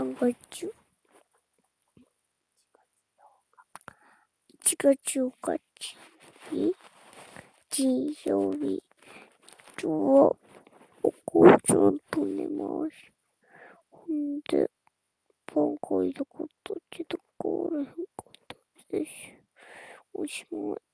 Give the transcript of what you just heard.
3月1月8日金曜日今日はお母ゃんと寝ます。ほんで、パン買いたかったけど買われへんかったです。おしまい。